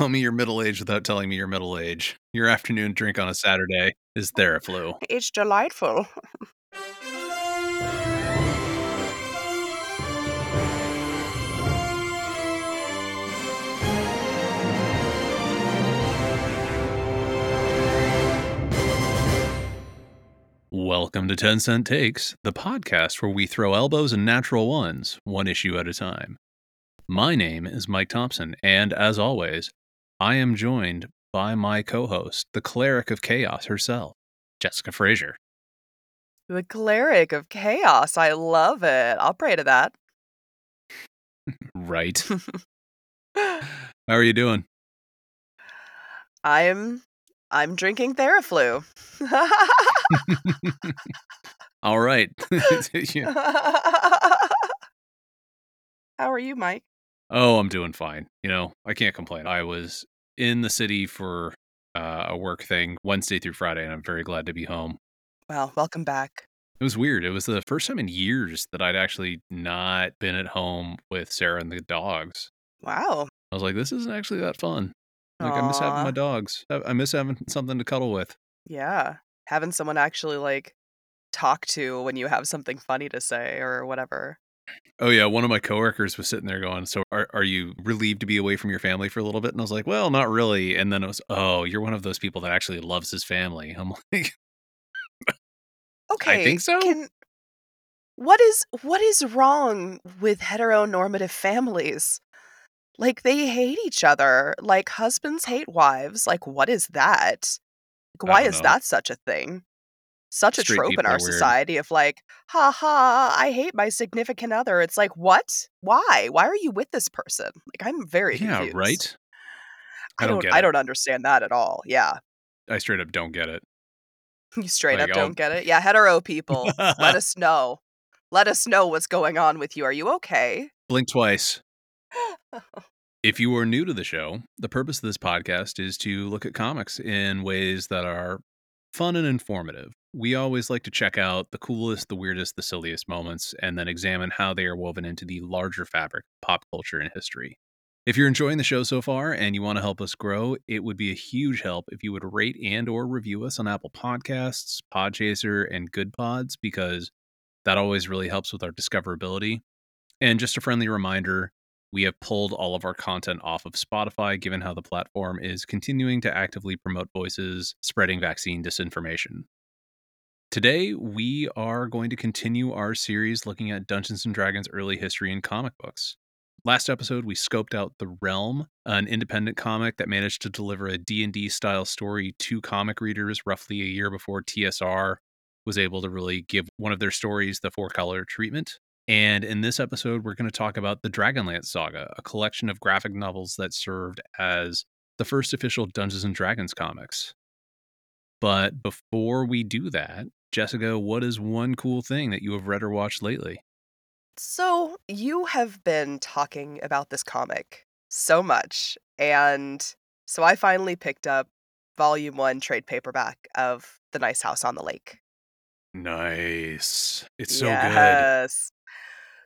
Tell me you're middle aged without telling me you're middle aged. Your afternoon drink on a Saturday is Theraflu. It's delightful. Welcome to 10 Cent Takes, the podcast where we throw elbows and natural ones, one issue at a time. My name is Mike Thompson, and as always, I am joined by my co host, the cleric of chaos herself, Jessica Frazier. The cleric of chaos. I love it. I'll pray to that. Right. How are you doing? I'm I'm drinking Theraflu. All right. How are you, Mike? Oh, I'm doing fine. You know, I can't complain. I was in the city for uh, a work thing Wednesday through Friday, and I'm very glad to be home. Well, welcome back. It was weird. It was the first time in years that I'd actually not been at home with Sarah and the dogs. Wow. I was like, this isn't actually that fun. Like, I miss having my dogs. I I miss having something to cuddle with. Yeah. Having someone actually like talk to when you have something funny to say or whatever. Oh, yeah. One of my coworkers was sitting there going, So, are, are you relieved to be away from your family for a little bit? And I was like, Well, not really. And then it was, Oh, you're one of those people that actually loves his family. I'm like, Okay. I think so. Can what is what is wrong with heteronormative families? Like they hate each other. Like husbands hate wives. Like what is that? Like, why is know. that such a thing? Such a trope in our weird. society of like, ha ha, I hate my significant other. It's like, what? Why? Why are you with this person? Like I'm very yeah, confused. right? I I don't don't get I don't understand that at all. Yeah. I straight up don't get it. You straight Like, up I'll- don't get it. Yeah, hetero people. let us know. Let us know what's going on with you. Are you okay? Blink twice. If you are new to the show, the purpose of this podcast is to look at comics in ways that are fun and informative. We always like to check out the coolest, the weirdest, the silliest moments, and then examine how they are woven into the larger fabric of pop culture and history. If you're enjoying the show so far and you want to help us grow, it would be a huge help if you would rate and or review us on Apple Podcasts, Podchaser, and Good Pods because that always really helps with our discoverability. And just a friendly reminder, we have pulled all of our content off of Spotify, given how the platform is continuing to actively promote voices spreading vaccine disinformation. Today, we are going to continue our series looking at Dungeons and Dragons early history in comic books. Last episode, we scoped out The Realm, an independent comic that managed to deliver a D&D style story to comic readers roughly a year before TSR was able to really give one of their stories the four-color treatment. And in this episode, we're going to talk about the Dragonlance Saga, a collection of graphic novels that served as the first official Dungeons and Dragons comics. But before we do that, Jessica, what is one cool thing that you have read or watched lately? So, you have been talking about this comic so much. And so I finally picked up volume one trade paperback of The Nice House on the Lake. Nice. It's so good. yes.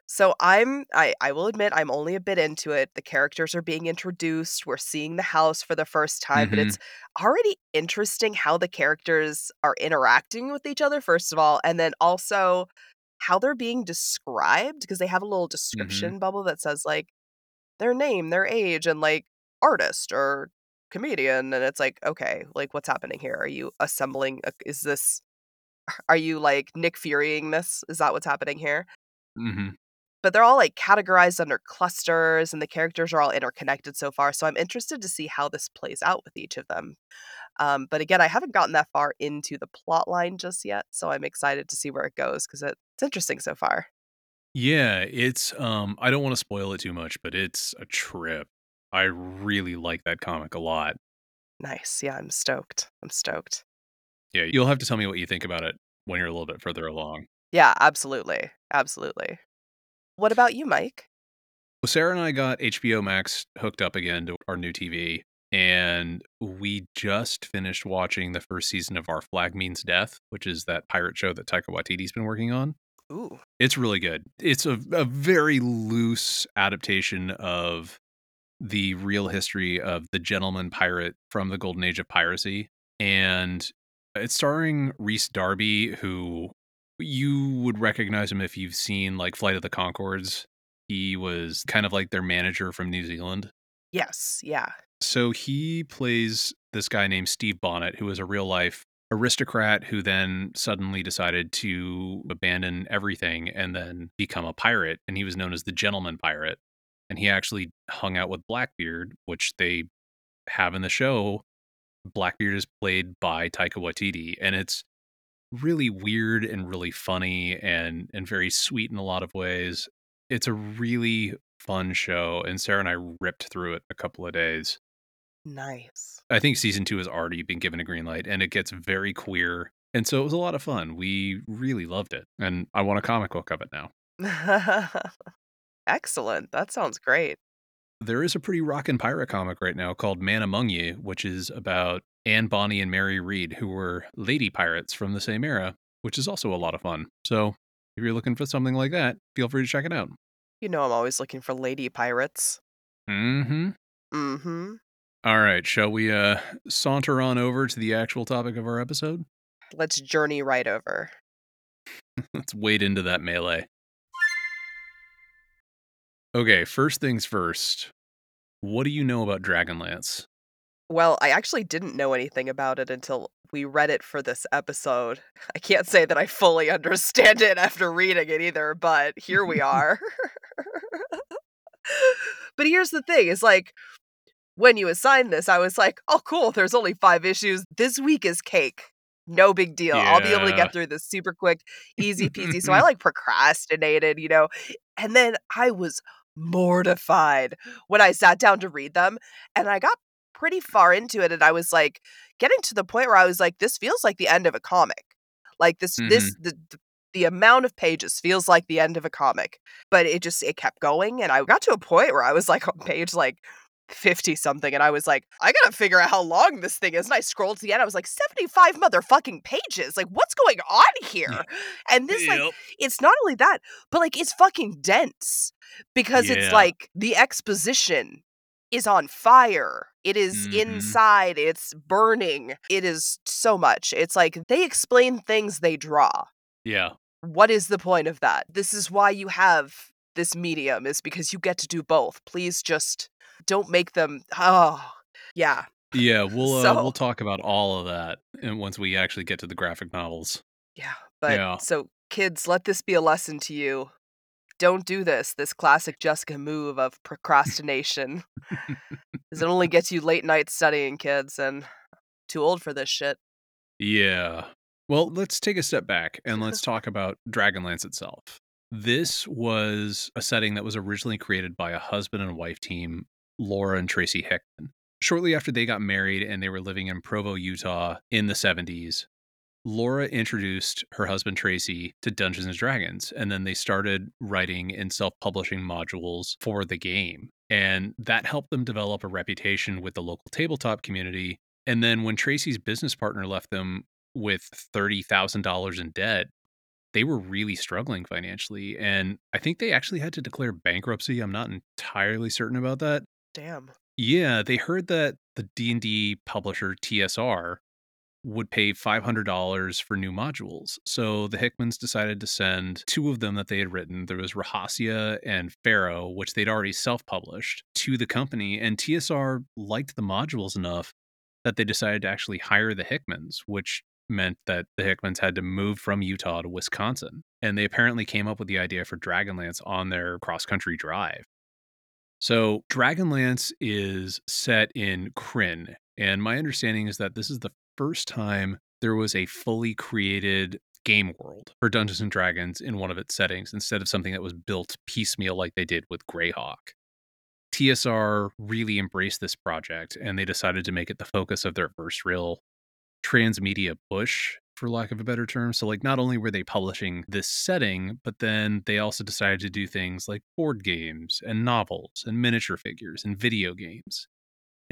So I'm I I will admit I'm only a bit into it. The characters are being introduced. We're seeing the house for the first time, but Mhm. it's already interesting how the characters are interacting with each other first of all, and then also how they're being described because they have a little description bubble that says like their name, their age and like artist or comedian and it's like okay, like what's happening here? Are you assembling a, is this are you like Nick Furying this? Is that what's happening here? hmm but they're all like categorized under clusters and the characters are all interconnected so far so i'm interested to see how this plays out with each of them um, but again i haven't gotten that far into the plot line just yet so i'm excited to see where it goes because it's interesting so far Yeah, it's um I don't want to spoil it too much, but it's a trip. I really like that comic a lot. nice yeah i'm stoked i'm stoked Yeah, you'll have to tell me what you think about it when you're a little bit further along. yeah absolutely absolutely what about you mike Well, Sarah and I got HBO Max hooked up again to our new TV, and we just finished watching the first season of Our Flag Means Death, which is that pirate show that Taika Waititi's been working on. ooh It's really good. It's a, a very loose adaptation of the real history of the gentleman pirate from the golden age of piracy. And it's starring Rhys Darby, who you would recognize him if you've seen like Flight of the Conchords. He was kind of like their manager from New Zealand. Yes, yeah. So he plays this guy named Stede Bonnet, who is a real life aristocrat who then suddenly decided to abandon everything and then become a pirate. And he was known as the gentleman pirate. And he actually hung out with Blackbeard, which they have in the show. Blackbeard is played by Taika Waititi. And it's really weird and really funny and and very sweet in a lot of ways. It's a really fun show and Sarah and I ripped through it a couple of days. Nice. I think season 2 has already been given a green light and it gets very queer. And so it was a lot of fun. We really loved it. And I want a comic book of it now. Excellent. That sounds great. There is a pretty rockin' pirate comic right now called Man Among Ye, which is about Anne Bonny and Mary Read, who were lady pirates from the same era, which is also a lot of fun. So if you're looking for something like that, feel free to check it out. You know I'm always looking for lady pirates. Mm-hmm. Mm-hmm. All right, shall we uh saunter on over to the actual topic of our episode? Let's journey right over. Let's wade into that melee. Okay, first things first. What do you know about Dragonlance? Well, I actually didn't know anything about it until we read it for this episode. I can't say that I fully understand it after reading it either, but here we are. but here's the thing is like when you assigned this, I was like, oh, cool, there's only five issues. This week is cake. No big deal. Yeah. I'll be able to get through this super quick, easy peasy. so I like procrastinated, you know. And then I was mortified when I sat down to read them. And I got pretty far into it. And I was like, getting to the point where I was like, this feels like the end of a comic. Like this, mm-hmm. this, the, the amount of pages feels like the end of a comic but it just it kept going and i got to a point where i was like on page like 50 something and I was like, I gotta figure out how long this thing is. And I scrolled to the end. I was like, 75 motherfucking pages. Like, what's going on here? And this, yep. like, it's not only that, but like, it's fucking dense because yeah. it's like the exposition is on fire. It is mm-hmm. inside. It's burning. It is so much. It's like they explain things they draw. Yeah. What is the point of that? This is why you have this medium, is because you get to do both. Please just don't make them oh yeah yeah we'll uh, so, we'll talk about all of that and once we actually get to the graphic novels yeah but yeah. so kids let this be a lesson to you don't do this this classic jessica move of procrastination. Because it only gets you late night studying kids and too old for this shit. Yeah. Well let's take a step back and let's talk about dragonlance itself. This was a setting that was originally created by a husband and wife team Laura and Tracy Hickman. Shortly after they got married and they were living in Provo, Utah in the 70s, Laura introduced her husband Tracy to Dungeons and Dragons, and then they started writing and self publishing modules for the game. And that helped them develop a reputation with the local tabletop community. And then when Tracy's business partner left them with $30,000 in debt, they were really struggling financially. And I think they actually had to declare bankruptcy. I'm not entirely certain about that. Damn. Yeah, they heard that the D&D publisher TSR would pay $500 for new modules. So the Hickmans decided to send two of them that they had written. There was Rahasia and Pharaoh, which they'd already self-published, to the company. And TSR liked the modules enough that they decided to actually hire the Hickmans, which meant that the Hickmans had to move from Utah to Wisconsin. And they apparently came up with the idea for Dragonlance on their cross-country drive. So, Dragonlance is set in Krynn, and my understanding is that this is the first time there was a fully created game world for Dungeons and Dragons in one of its settings instead of something that was built piecemeal like they did with Greyhawk. TSR really embraced this project and they decided to make it the focus of their first real transmedia push for lack of a better term. So, like, not only were they publishing this setting, but then they also decided to do things like board games and novels and miniature figures and video games.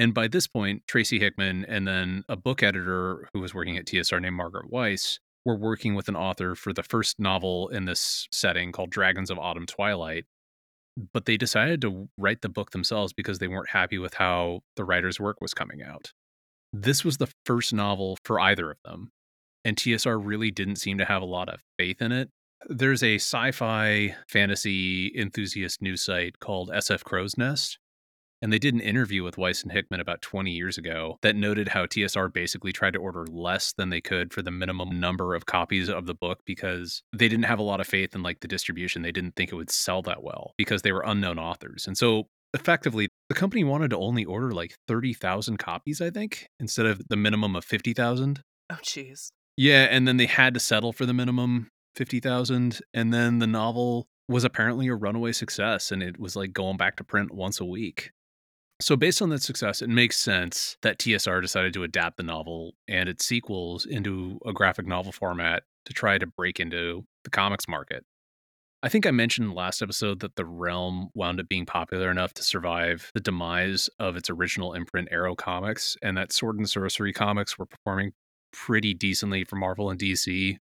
And by this point, Tracy Hickman and then a book editor who was working at TSR named Margaret Weis were working with an author for the first novel in this setting called Dragons of Autumn Twilight. but they decided to write the book themselves because they weren't happy with how the writer's work was coming out. This was the first novel for either of them, and TSR really didn't seem to have a lot of faith in it. There's a sci fi fantasy enthusiast news site called SF Crow's Nest, and they did an interview with Weis and Hickman about 20 years ago that noted how TSR basically tried to order less than they could for the minimum number of copies of the book because they didn't have a lot of faith in like the distribution. They didn't think it would sell that well because they were unknown authors. And so effectively the company wanted to only order like 30,000 copies, I think, instead of the minimum of 50,000. Oh jeez. Yeah, and then they had to settle for the minimum 50,000 and then the novel was apparently a runaway success and it was like going back to print once a week. So, based on that success, it makes sense that TSR decided to adapt the novel and its sequels into a graphic novel format to try to break into the comics market. I think I mentioned last episode that The Realm wound up being popular enough to survive the demise of its original imprint, Arrow Comics, and that Sword and Sorcery comics were performing pretty decently for Marvel and DC.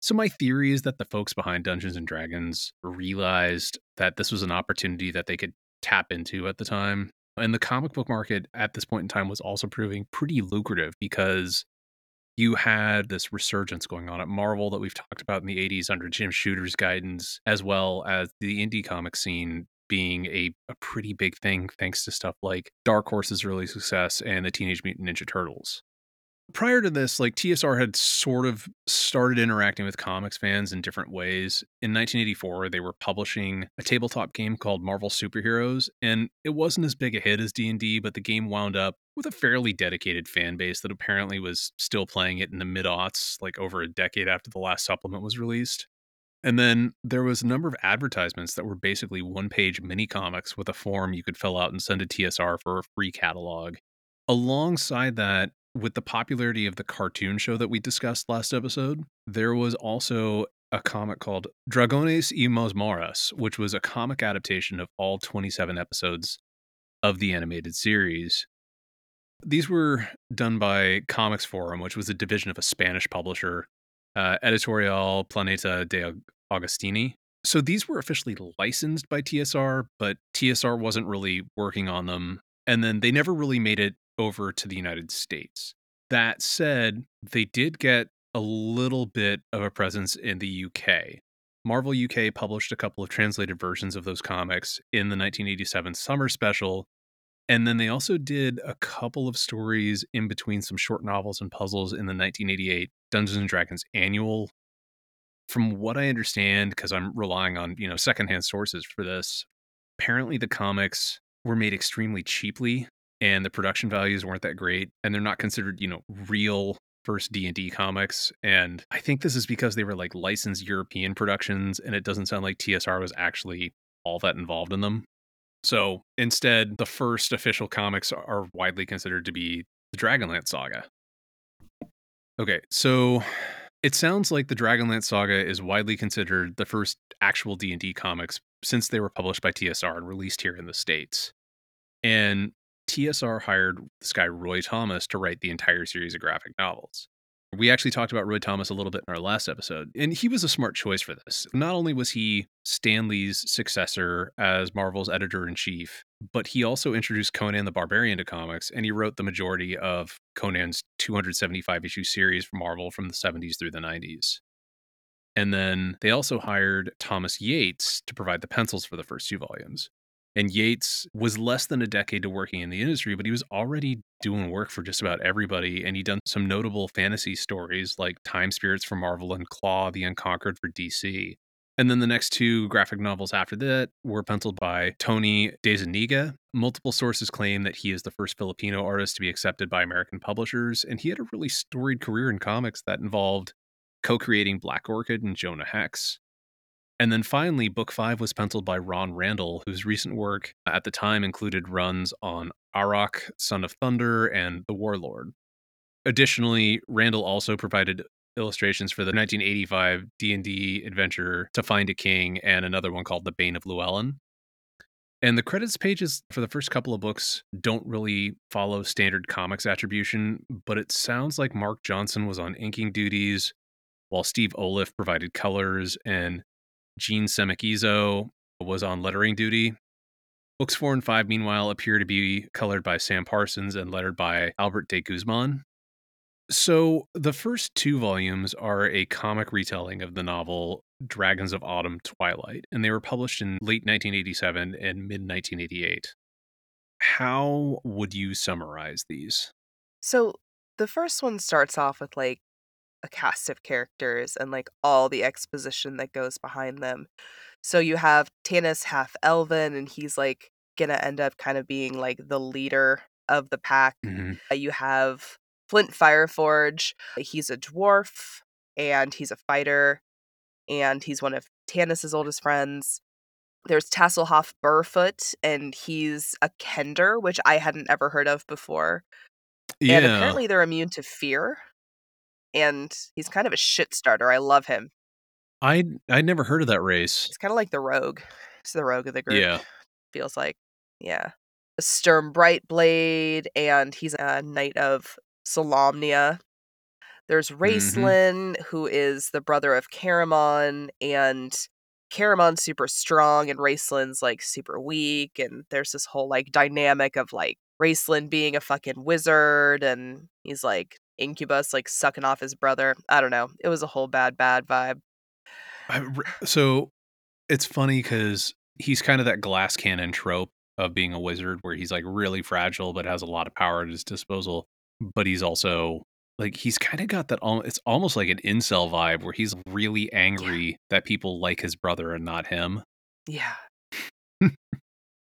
So, my theory is that the folks behind Dungeons and Dragons realized that this was an opportunity that they could tap into at the time and the comic book market at this point in time was also proving pretty lucrative because you had this resurgence going on at Marvel that we've talked about in the 80s under Jim Shooter's guidance, as well as the indie comic scene being a, a pretty big thing thanks to stuff like Dark Horse's early success and the Teenage Mutant Ninja Turtles prior to this, like TSR had sort of started interacting with comics fans in different ways. In 1984, they were publishing a tabletop game called Marvel Superheroes, and it wasn't as big a hit as D&D, but the game wound up with a fairly dedicated fan base that apparently was still playing it in the mid-aughts, like over a decade after the last supplement was released. And then there was a number of advertisements that were basically one-page mini comics with a form you could fill out and send to TSR for a free catalog. Alongside that, with the popularity of the cartoon show that we discussed last episode, there was also a comic called Dragones y Mazmorras, which was a comic adaptation of all 27 episodes of the animated series. These were done by Comics Forum, which was a division of a Spanish publisher, uh, Editorial Planeta de Agostini. So these were officially licensed by TSR, but TSR wasn't really working on them. And then they never really made it over to the United States. That said, they did get a little bit of a presence in the UK. Marvel UK published a couple of translated versions of those comics in the 1987 summer special. And then they also did a couple of stories in between some short novels and puzzles in the 1988 Dungeons and Dragons annual. From what I understand, because I'm relying on, you know, secondhand sources for this, apparently the comics were made extremely cheaply and the production values weren't that great and they're not considered you know real first d&d comics and i think this is because they were like licensed european productions and it doesn't sound like tsr was actually all that involved in them. So instead the first official comics are widely considered to be the dragonlance saga. Okay so it sounds like the dragonlance saga is widely considered the first actual d&d comics since they were published by tsr and released here in the states. And TSR hired this guy, Roy Thomas, to write the entire series of graphic novels. We actually talked about Roy Thomas a little bit in our last episode, and he was a smart choice for this. Not only was he Stan Lee's successor as Marvel's editor in chief, but he also introduced Conan the Barbarian to comics, and he wrote the majority of Conan's 275 issue series for Marvel from the 70s through the 90s. And then they also hired Thomas Yeates to provide the pencils for the first two volumes. And Yeates was less than a decade to working in the industry, but he was already doing work for just about everybody. And he'd done some notable fantasy stories like Time Spirits for Marvel and Claw, the Unconquered for DC. And then the next two graphic novels after that were penciled by Tony DeZuniga. Multiple sources claim that he is the first Filipino artist to be accepted by American publishers, and he had a really storied career in comics that involved co creating Black Orchid and Jonah Hex. And then finally, book five was penciled by Ron Randall, whose recent work at the time included runs on Arak, Son of Thunder, and The Warlord. Additionally, Randall also provided illustrations for the 1985 D&D adventure To Find a King and another one called The Bane of Llewellyn. And the credits pages for the first couple of books don't really follow standard comics attribution, but it sounds like Mark Johnson was on inking duties while Steve Oliff provided colors and Gene Semikizo was on lettering duty. Books four and five, meanwhile, appear to be colored by Sam Parsons and lettered by Albert de Guzman. So the first two volumes are a comic retelling of the novel Dragons of Autumn Twilight, and they were published in late 1987 and mid 1988. How would you summarize these? So the first one starts off with like a cast of characters and like all the exposition that goes behind them. So you have Tanis half elven, and he's like gonna end up kind of being like the leader of the pack. Mm-hmm. Uh, You have Flint Fireforge. He's a dwarf and he's a fighter, and he's one of Tanis's oldest friends. There's Tasselhoff Burrfoot, and he's a Kender, which I hadn't ever heard of before. Yeah. And apparently they're immune to fear. And he's kind of a shit starter. I love him. I I'd never heard of that race. He's kind of like the rogue. He's the rogue of the group. Yeah. Feels like. Yeah. A Sturm Brightblade, and he's a knight of Solamnia. There's Mm-hmm. Raistlin, who is the brother of Caramon, and Caramon's super strong, and Raistlin's like super weak. And there's this whole like dynamic of like Raistlin being a fucking wizard, and he's like incubus, like sucking off his brother. I don't know. It was a whole bad, bad vibe. I so it's funny because he's kind of that glass cannon trope of being a wizard where he's like really fragile but has a lot of power at his disposal but he's also like he's kind of got that al- it's almost like an incel vibe where he's really angry that people like his brother and not him Yeah.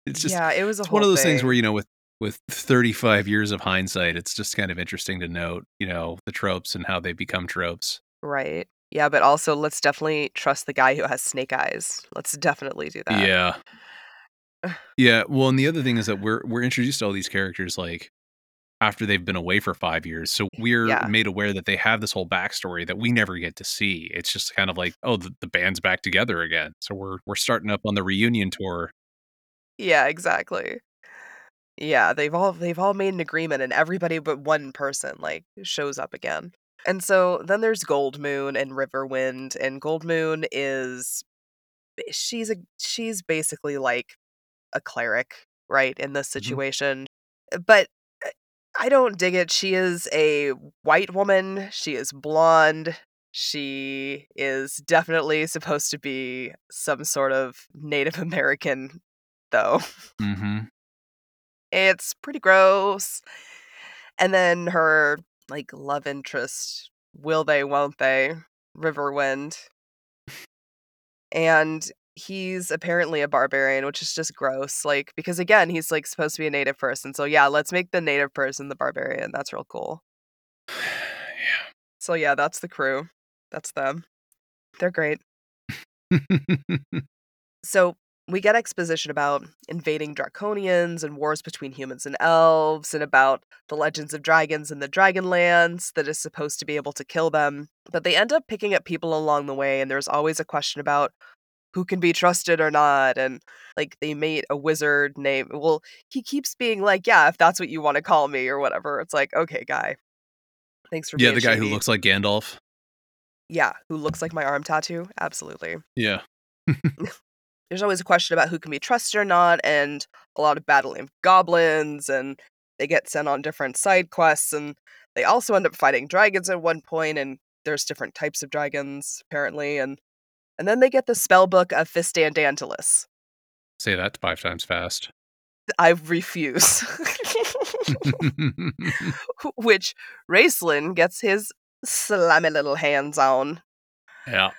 it's just yeah, it was a it's whole one of those things where you know with with 35 years of hindsight it's just kind of interesting to note you know the tropes and how they become tropes Right. Yeah, but also let's definitely trust the guy who has snake eyes. Let's definitely do that. Yeah. Yeah. Well, and the other thing is that we're we're introduced to all these characters like after they've been away for five years. So we're Yeah. made aware that they have this whole backstory that we never get to see. It's just kind of like, oh, the, the band's back together again. So we're we're starting up on the reunion tour. Yeah, exactly. Yeah, they've all they've all made an agreement and everybody but one person like shows up again. And so then there's Gold Moon and Riverwind and Gold Moon is she's a she's basically like a cleric, right, in this situation. But uh, I don't dig it. She is a white woman. She is blonde. She is definitely supposed to be some sort of Native American though. Mm-hmm. It's pretty gross. And then her like love interest, will they, won't they? Riverwind. And he's apparently a barbarian, which is just gross. Like, because again, he's like supposed to be a native person. So yeah, let's make the native person the barbarian. That's real cool. yeah. So yeah, that's the crew. That's them. They're great. So we get exposition about invading draconians and wars between humans and elves, and about the legends of dragons in the Dragonlance that is supposed to be able to kill them. But they end up picking up people along the way, and there's always a question about who can be trusted or not. And like they meet a wizard named, well, he keeps being like, yeah, if that's what you want to call me or whatever. It's like, okay, guy. Thanks for yeah, the guy who looks like Gandalf. yeah, who looks like my arm tattoo. Absolutely. Yeah. there's always a question about who can be trusted or not, and a lot of battling of goblins, and they get sent on different side quests, and they also end up fighting dragons at one point, and there's different types of dragons apparently, and and then they get the spell book of Fistandantilus. Say that five times fast. I refuse. Which Raistlin gets his slimy little hands on. yeah.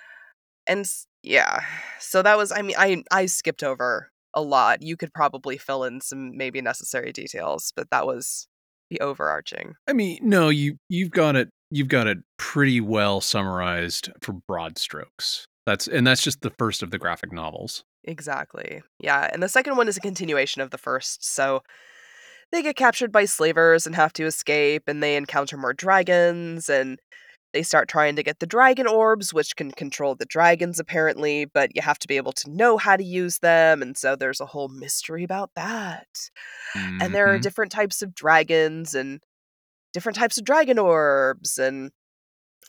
And yeah, so that was I mean I I skipped over a lot. You could probably fill in some maybe necessary details, but that was the overarching. I mean, no, you you've got it you've got it pretty well summarized for broad strokes. That's and that's just the first of the graphic novels. Exactly. Yeah, and the second one is a continuation of the first. So they get captured by slavers and have to escape and they encounter more dragons and they start trying to get the dragon orbs which can control the dragons apparently, but you have to be able to know how to use them and so there's a whole mystery about that. and there are Mhm. different types of dragons and different types of dragon orbs and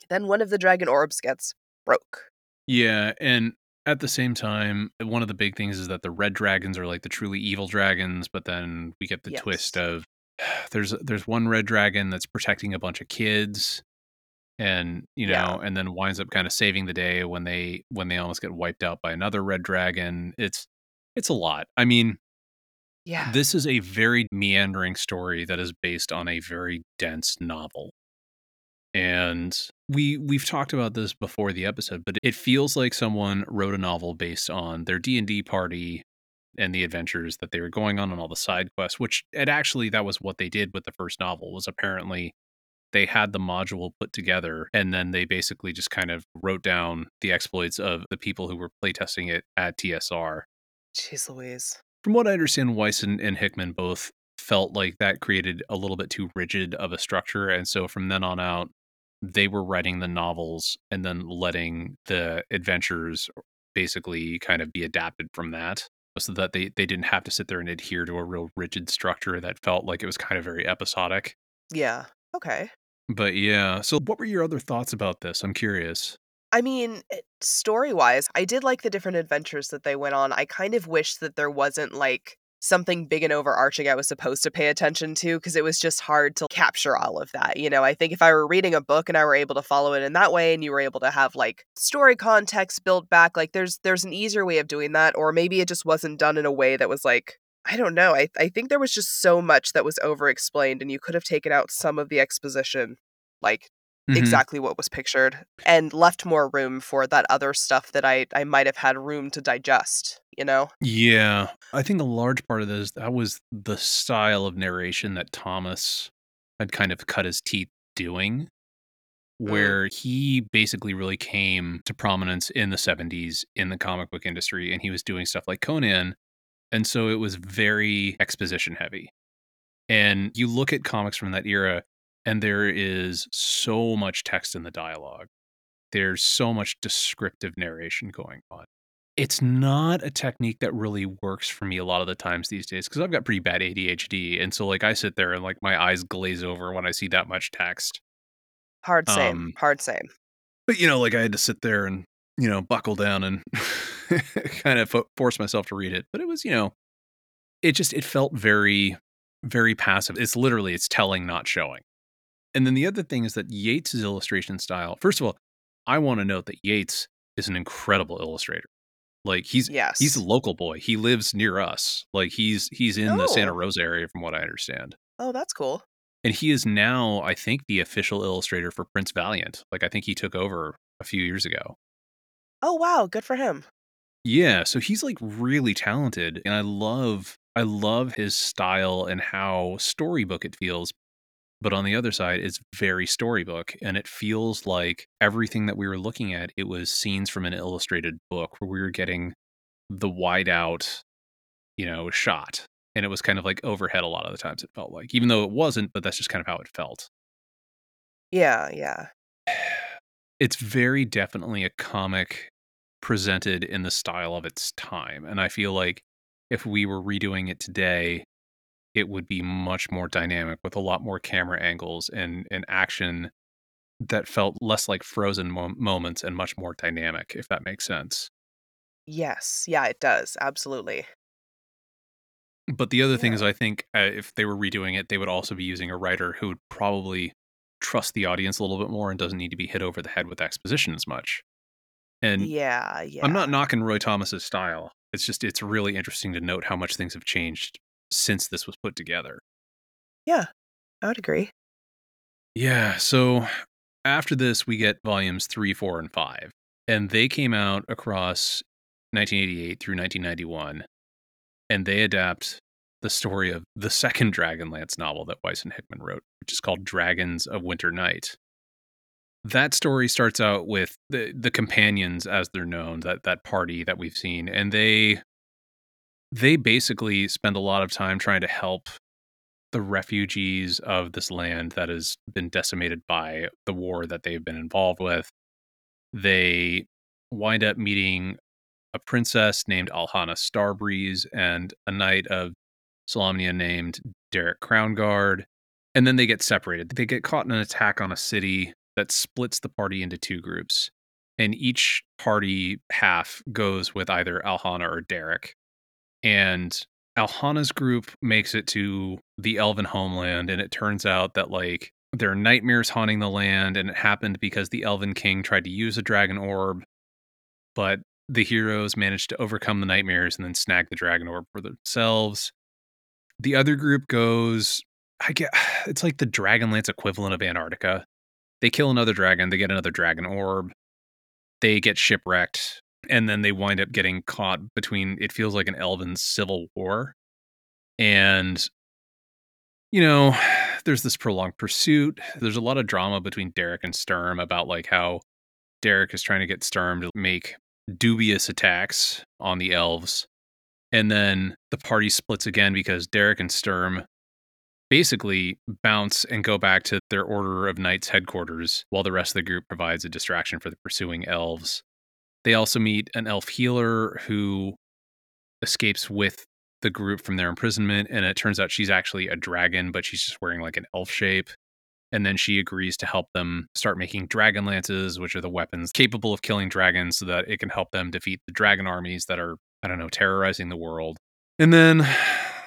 then one of the dragon orbs gets broke Yeah, and at the same time, one of the big things is that the red dragons are like the truly evil dragons, but then we get the Yes. twist of there's there's one red dragon that's protecting a bunch of kids and you know Yeah. and then winds up kind of saving the day when they when they almost get wiped out by another red dragon. It's it's a lot. I mean, Yeah. this is a very meandering story that is based on a very dense novel. And we we've talked about this before the episode, but it feels like someone wrote a novel based on their D&D party and the adventures that they were going on and all the side quests, which it actually that was what they did with the first novel was apparently they had the module put together and then they basically just kind of wrote down the exploits of the people who were playtesting it at TSR. Jeez Louise. From what I understand, Weis and, and Hickman both felt like that created a little bit too rigid of a structure. And so from then on out, they were writing the novels and then letting the adventures basically kind of be adapted from that so that they, they didn't have to sit there and adhere to a real rigid structure that felt like it was kind of very episodic. Yeah. Okay. But yeah, so what were your other thoughts about this? I'm curious. I mean, eh, story wise, I did like the different adventures that they went on. I kind of wish that there wasn't like something big and overarching I was supposed to pay attention to because it was just hard to capture all of that. You know, I think if I were reading a book and I were able to follow it in that way and you were able to have like story context built back, like there's there's an easier way of doing that or maybe it just wasn't done in a way that was like I don't know. I I think there was just so much that was over explained and you could have taken out some of the exposition like Mhm. exactly what was pictured and left more room for that other stuff that I I might have had room to digest, you know? Yeah, I think a large part of this that was the style of narration that Thomas had kind of cut his teeth doing, where he basically really came to prominence in the 70s in the comic book industry, and he was doing stuff like Conan, and so it was very exposition heavy. And you look at comics from that era, and there is so much text in the dialogue. There's so much descriptive narration going on it's not a technique that really works for me a lot of the times these days because I've got pretty bad ADHD. And so, like, I sit there and, like, my eyes glaze over when I see that much text. Hard same. Um, hard same. But, you know, like, I had to sit there and, you know, buckle down and kind of fo- force myself to read it. But it was, you know, it just, it felt very, very passive. It's literally, it's telling, not showing. And then the other thing is that Yeates' illustration style, first of all, I want to note that Yeates is an incredible illustrator. Like he's Yes. he's a local boy. He lives near us. Like he's he's in the Santa Oh. Rosa area from what I understand. Oh, that's cool. And he is now, I think, the official illustrator for Prince Valiant. Like I think he took over a few years ago. Oh, wow. Good for him. Yeah, so he's like really talented and I love I love his style and how storybook it feels. But on the other side, it's very storybook and it feels like everything that we were looking at, it was scenes from an illustrated book where we were getting the wide out, you know, shot. And it was kind of like overhead a lot of the times it felt like, even though it wasn't, but that's just kind of how it felt. Yeah, yeah. It's very definitely a comic presented in the style of its time. And I feel like if we were redoing it today, it would be much more dynamic with a lot more camera angles and, and action that felt less like frozen mo- moments and much more dynamic, if that makes sense. Yes. Yeah, it does. Absolutely. But the other thing is, I think uh, if they were redoing it, they would also be using a writer who would probably trust the audience a little bit more and doesn't need to be hit over the head with exposition as much. And Yeah, yeah. I'm not knocking Roy Thomas's style. It's just it's really interesting to note how much things have changed since this was put together. Yeah, I would agree. Yeah, so after this we get volumes 3, 4 and 5 and they came out across 1988 through 1991 and they adapt the story of the second Dragonlance novel that Weis and Hickman wrote, which is called Dragons of Winter Night. That story starts out with the the companions as they're known, that that party that we've seen, and they they basically spend a lot of time trying to help the refugees of this land that has been decimated by the war that they've been involved with. They wind up meeting a princess named Alhana Starbreeze and a knight of Solamnia named Derek Crownguard. And then they get separated. They get caught in an attack on a city that splits the party into two groups. and each party half goes with either Alhana or Derek. And Alhana's group makes it to the elven homeland, and it turns out that like there are nightmares haunting the land, and it happened because the elven king tried to use a dragon orb, but the heroes managed to overcome the nightmares and then snag the dragon orb for themselves. The other group goes, I get it's like the Dragonlance equivalent of Antarctica. They kill another dragon, they get another dragon orb, they get shipwrecked, and then they wind up getting caught between it feels like an elven civil war. And you know, there's this prolonged pursuit. There's a lot of drama between Derek and Sturm about like how Derek is trying to get Sturm to make dubious attacks on the elves. And then the party splits again because Derek and Sturm basically bounce and go back to their Order of Knights headquarters while the rest of the group provides a distraction for the pursuing elves. They also meet an elf healer who escapes with the group from their imprisonment, and it turns out she's actually a dragon, but she's just wearing like an elf shape. And then she agrees to help them start making dragon lances, which are the weapons capable of killing dragons so that it can help them defeat the dragon armies that are, I don't know, terrorizing the world. And then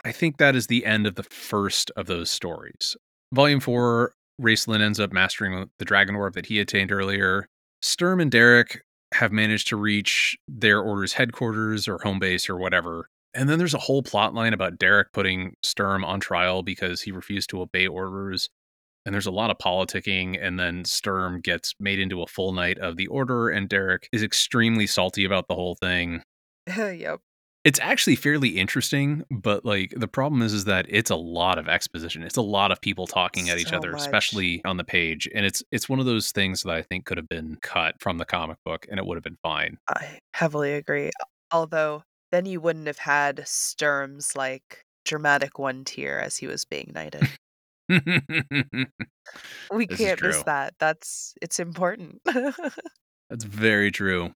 I think that is the end of the first of those stories. Volume four, Raistlin ends up mastering the dragon orb that he attained earlier. Sturm and Derek have managed to reach their order's headquarters or home base or whatever. And then there's a whole plot line about Derek putting Sturm on trial because he refused to obey orders. And there's a lot of politicking, and then Sturm gets made into a full knight of the order, and Derek is extremely salty about the whole thing. yep. It's actually fairly interesting, but like the problem is is that it's a lot of exposition. It's a lot of people talking at each other, much. especially on the page. And it's it's one of those things that I think could have been cut from the comic book and it would have been fine. I heavily agree. Although then you wouldn't have had Sturm's like dramatic one tear as he was being knighted. We This can't miss that. That's it's important. That's very true.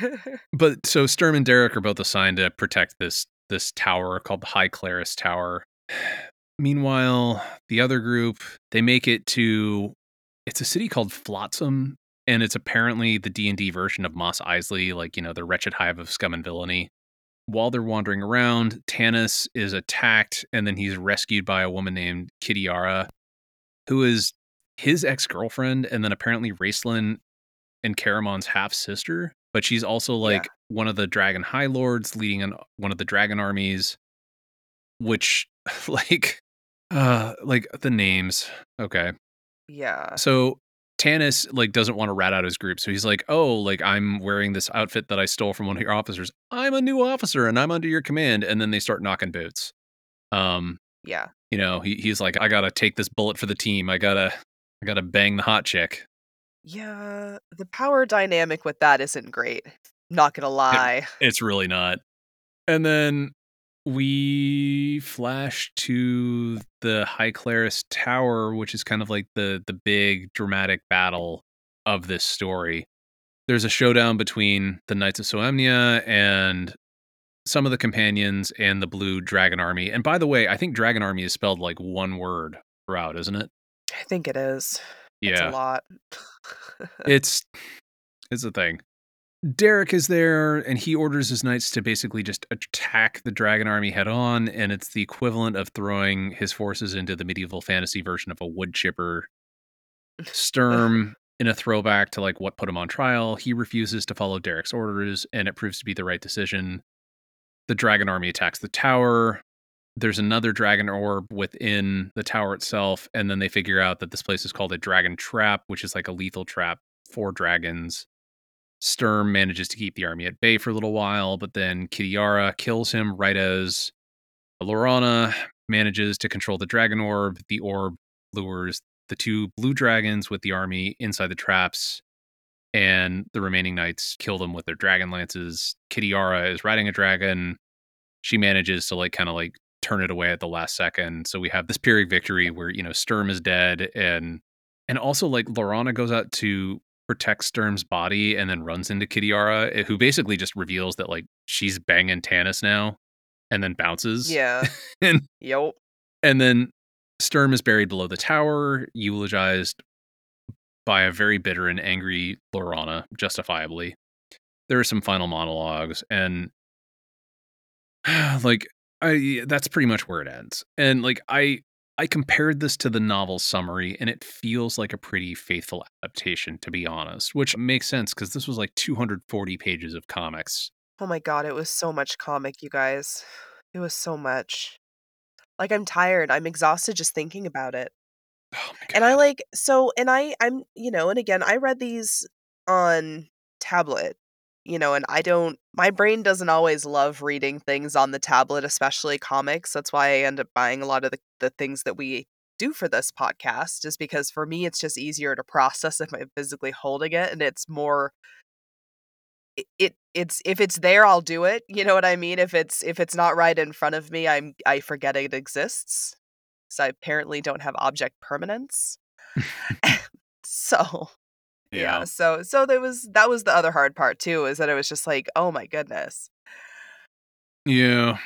But so Sturm and Derek are both assigned to protect this this tower called the High Clerist's Tower. Meanwhile, the other group, they make it to it's a city called Flotsam and it's apparently the D&D version of Mos Eisley, like, you know, the wretched hive of scum and villainy. While they're wandering around, Tanis is attacked and then he's rescued by a woman named Kitiara, who is his ex-girlfriend and then apparently Raistlin and Caramon's half sister, but she's also like Yeah. one of the dragon high lords leading an, one of the dragon armies, which like uh like the names. Okay. yeah. So Tanis like doesn't want to rat out his group. So he's like, "Oh, like I'm wearing this outfit that I stole from one of your officers. I'm a new officer and I'm under your command." And then they start knocking boots. Um, Yeah. you know, he he's like, "I got to take this bullet for the team. I got to I got to bang the hot chick." Yeah. The power dynamic with that isn't great. Not gonna lie. It's really not. And then we flash to the High Clerist's Tower, which is kind of like the the big dramatic battle of this story. There's a showdown between the Knights of Solamnia and some of the companions and the Blue Dragon Army. And by the way, I think Dragon Army is spelled like one word throughout, isn't it? I think it is. It's a Yeah. lot. it's it's a thing. Derek is there and he orders his knights to basically just attack the dragon army head on and it's the equivalent of throwing his forces into the medieval fantasy version of a wood chipper. Sturm in a throwback to like what put him on trial, he refuses to follow Derek's orders and it proves to be the right decision. The dragon army attacks the tower. There's another dragon orb within the tower itself and then they figure out that this place is called a dragon trap, which is like a lethal trap for dragons. Sturm manages to keep the army at bay for a little while, but then Kitiara kills him right as Laurana manages to control the dragon orb. The orb lures the two blue dragons with the army inside the traps, and the remaining knights kill them with their dragon lances. Kitiara is riding a dragon. She manages to like kind of like turn it away at the last second. So we have this Pyrrhic victory where, you know, Sturm is dead and and also like Laurana goes out to protect Sturm's body and then runs into Kitiara, eh, who basically just reveals that like she's banging Tanis now and then bounces. yeah. And Yep. and then Sturm is buried below the tower, eulogized by a very bitter and angry Laurana, justifiably. There are some final monologues, and like I that's pretty much where it ends. And like I I compared this to the novel summary and it feels like a pretty faithful adaptation to be honest, which makes sense cuz this was like 240 pages of comics. Oh my god, it was so much comic, you guys. It was so much. Like I'm tired. I'm exhausted just thinking about it. Oh and I like so and I I'm you know, and again, I read these on tablet you know, and I don't my brain doesn't always love reading things on the tablet, especially comics. That's why I end up buying a lot of the, the things that we do for this podcast, is because for me it's just easier to process if I'm physically holding it and it's more it, it it's if it's there I'll do it. You know what I mean? If it's if it's not right in front of me, I'm I forget it exists. So I apparently don't have object permanence. so yeah. Yeah. So so there was that was the other hard part too, is that it was just like, "Oh my goodness." Yeah.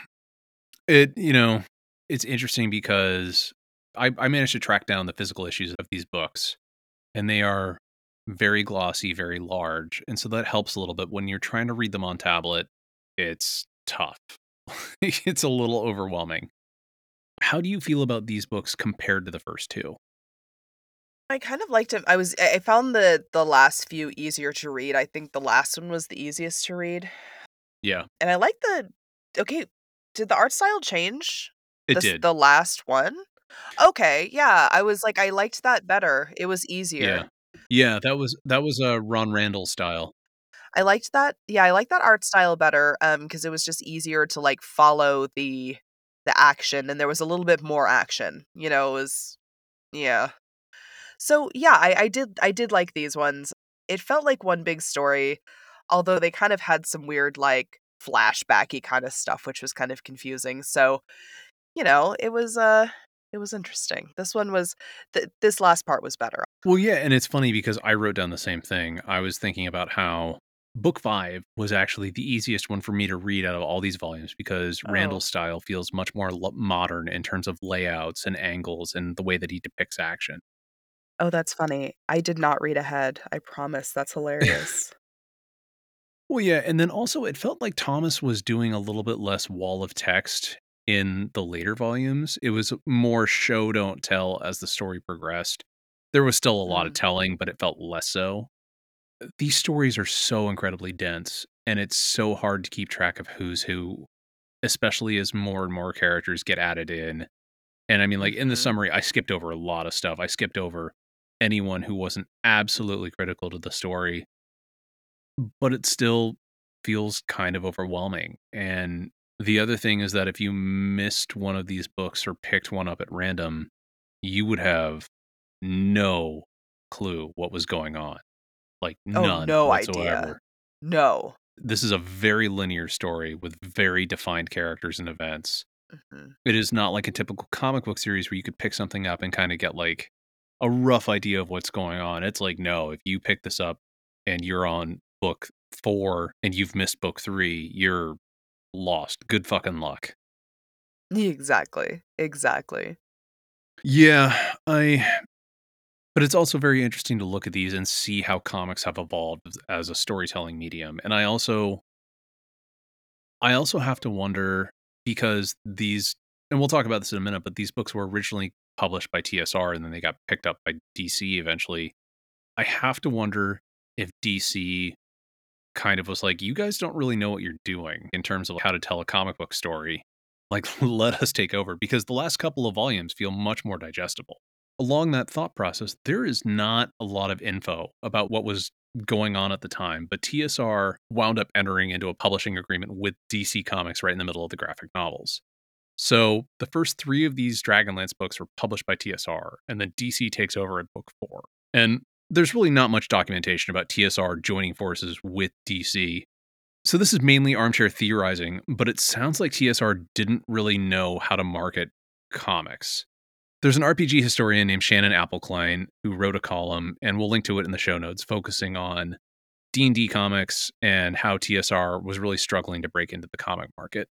It you know, it's interesting because I I managed to track down the physical issues of these books, and they are very glossy, very large, and so that helps a little bit when you're trying to read them on tablet, it's tough. It's a little overwhelming. How do you feel about these books compared to the first 2? I kind of liked it. I was I I found the the last few easier to read. I think the last one was the easiest to read. Yeah. And I like the okay, did the art style change? It This did. the last one? Okay, yeah, I was like, I liked that better. It was Yeah. easier. Yeah, that was that was, uh, Ron Randall style. I liked that yeah, I like that art style better, Um, because it was just easier to, like, follow the the action, and there was a little bit more action, you know, it was yeah. So, yeah, I I did I did like these ones. It felt like one big story, although they kind of had some weird, like, flashbacky kinda stuff, which was kind of confusing. So, you know, it was, uh, it was interesting. This one was th this last part was better. Well, yeah, and it's funny because I wrote down the same thing. I was thinking about how book 5 was actually the easiest one for me to read out of all these volumes because Oh. Randall's style feels much more l modern in terms of layouts and angles and the way that he depicts action. Oh, that's funny. I did not read ahead. I promise. That's hilarious. Well, yeah, and then also it felt like Thomas was doing a little bit less wall of text in the later volumes. It was more show don't tell as the story progressed. There was still a lot of Mm. telling, but it felt less so. Uh, these stories are so incredibly dense, and it's so hard to keep track of who's who, especially as more and more characters get added in. And I mean, like in the Mhm. summary, I skipped over a lot of stuff. I skipped over anyone who wasn't absolutely critical to the story. But it still feels kind of overwhelming. And the other thing is that if you missed one of these books or picked one up at random, you would have no clue what was going on. Like Oh, none no idea. No. This is a very linear story with very defined characters and events. Mhm. It is not like a typical comic book series where you could pick something up and kinda get, like, a rough idea of what's going on. It's like, no, if you pick this up and you're on book 4 and you've missed book 3, you're lost. Good fucking luck. Exactly. Exactly. Yeah, I but it's also very interesting to look at these and see how comics have evolved as a storytelling medium, and I also I also have to wonder because these and we'll talk about this in a minute, but these books were originally published by TSR and then they got picked up by DC eventually. I have to wonder if DC kind of was like, "You guys don't really know what you're doing in terms of how to tell a comic book story. Like, let us take over," because the last couple of volumes feel much more digestible. Along that thought process, there is not a lot of info about what was going on at the time, but TSR wound up entering into a publishing agreement with DC Comics right in the middle of the graphic novels. So, the first 3 of these Dragonlance books were published by TSR, and then DC takes over at book 4. And there's really not much documentation about TSR joining forces with DC. So, this is mainly armchair theorizing, but it sounds like TSR didn't really know how to market comics. There's an RPG historian named Shannon Appelcline who wrote a column, and we'll link to it in the show notes, focusing on D&D comics and how TSR was really struggling to break into the comic market.